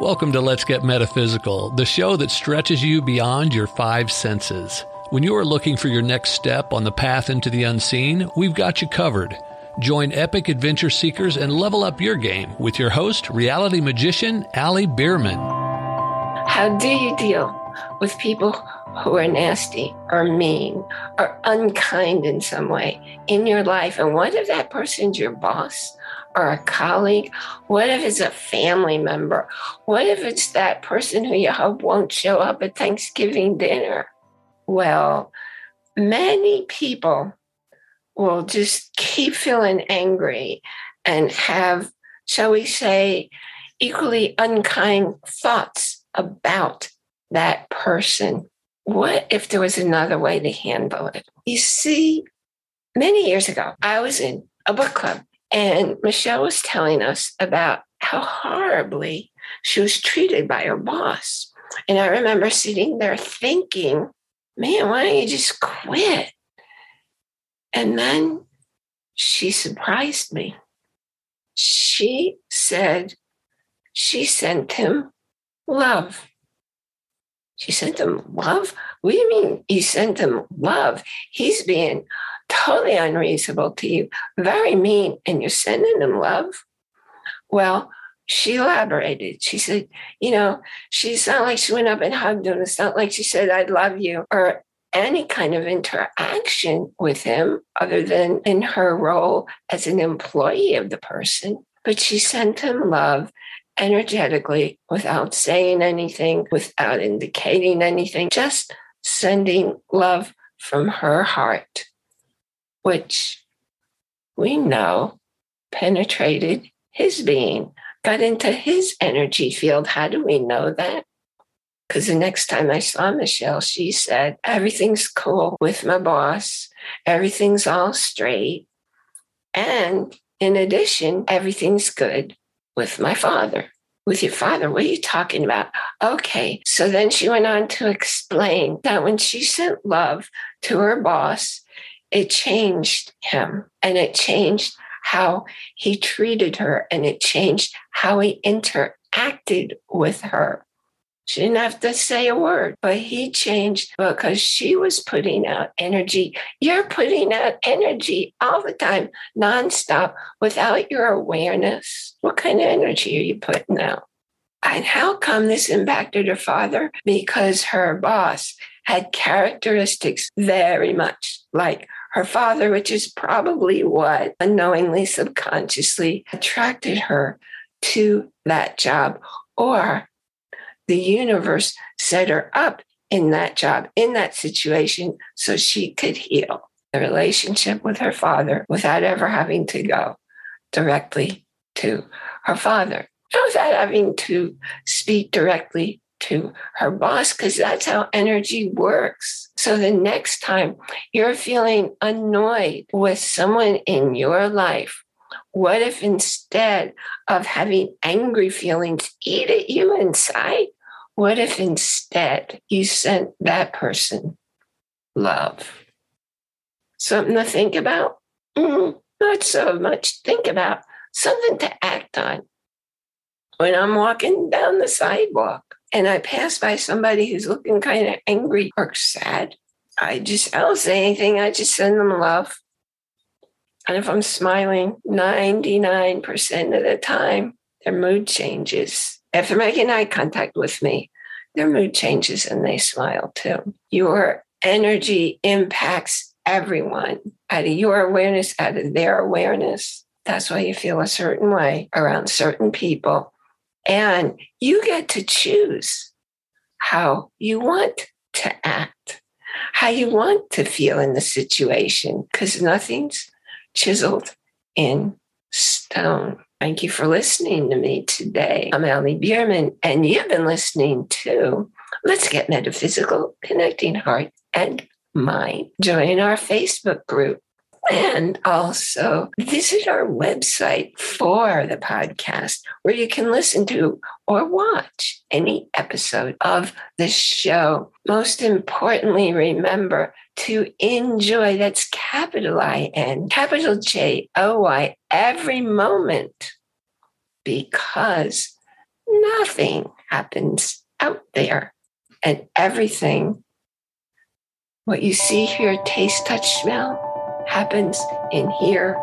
Welcome to Let's Get Metaphysical, the show that stretches you beyond your five senses. When you are looking for your next step on the path into the unseen, we've got you covered. Join epic adventure seekers and level up your game with your host, reality magician Ali Bierman. How do you deal with people who are nasty or mean or unkind in some way in your life? And what if that person's your boss? Or a colleague? What if it's a family member? What if it's that person who you hope won't show up at Thanksgiving dinner? Well, many people will just keep feeling angry and have, shall we say, equally unkind thoughts about that person. What if there was another way to handle it? You see, many years ago, I was in a book club and Michelle was telling us about how horribly she was treated by her boss. And I remember sitting there thinking, man, why don't you just quit? And then she surprised me. She said she sent him love. She sent him love? What do you mean you sent him love? He's being totally unreasonable to you, very mean, and you're sending him love. Well, she elaborated. She said, you know, she's not like she went up and hugged him. It's not like she said, I love you, or any kind of interaction with him other than in her role as an employee of the person. But she sent him love energetically without saying anything, without indicating anything, just sending love from her heart which we know penetrated his being, got into his energy field. How do we know that? Because the next time I saw Michelle, she said, Everything's cool with my boss, everything's all straight. And in addition, everything's good with my father. With your father, what are you talking about? Okay. So then she went on to explain that when she sent love to her boss, it changed him and it changed how he treated her and it changed how he interacted with her. She didn't have to say a word, but he changed because she was putting out energy. You're putting out energy all the time, nonstop, without your awareness. What kind of energy are you putting out? And how come this impacted her father? Because her boss had characteristics very much like her father, which is probably what unknowingly, subconsciously attracted her to that job. Or the universe set her up in that job, in that situation, so she could heal the relationship with her father without ever having to go directly to her father, without having to speak directly to her boss because that's how energy works. So the next time you're feeling annoyed with someone in your life, what if instead of having angry feelings eat at you inside, what if instead you sent that person love? Something to think about? Mm, not so much think about, something to act on. When I'm walking down the sidewalk, and I pass by somebody who's looking kind of angry or sad, I just, I don't say anything. I just send them love. And if I'm smiling 99% of the time, their mood changes. If they're making eye contact with me, their mood changes and they smile too. Your energy impacts everyone out of your awareness, out of their awareness. That's why you feel a certain way around certain people and you get to choose how you want to act, how you want to feel in the situation, because nothing's chiseled in stone. Thank you for listening to me today. I'm Ali Bierman, and you've been listening to Let's Get Metaphysical, Connecting Heart and Mind. Join our Facebook group and also visit our website for the podcast where you can listen to or watch any episode of the show. Most importantly, remember to enjoy that's capital I N, capital J O Y, every moment because Nothing happens out there. And everything, what you see, hear, taste, touch, smell, happens in here,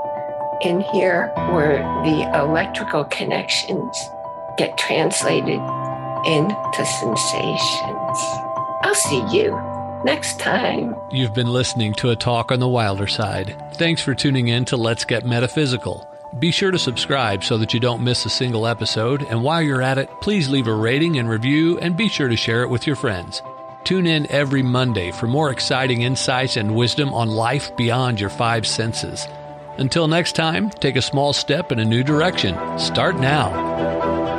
in here, where the electrical connections get translated into sensations. I'll see you next time. You've been listening to a talk on the wilder side. Thanks for tuning in to Let's Get Metaphysical. Be sure to subscribe so that you don't miss a single episode. And while you're at it, please leave a rating and review and be sure to share it with your friends. Tune in every Monday for more exciting insights and wisdom on life beyond your five senses. Until next time, take a small step in a new direction. Start now.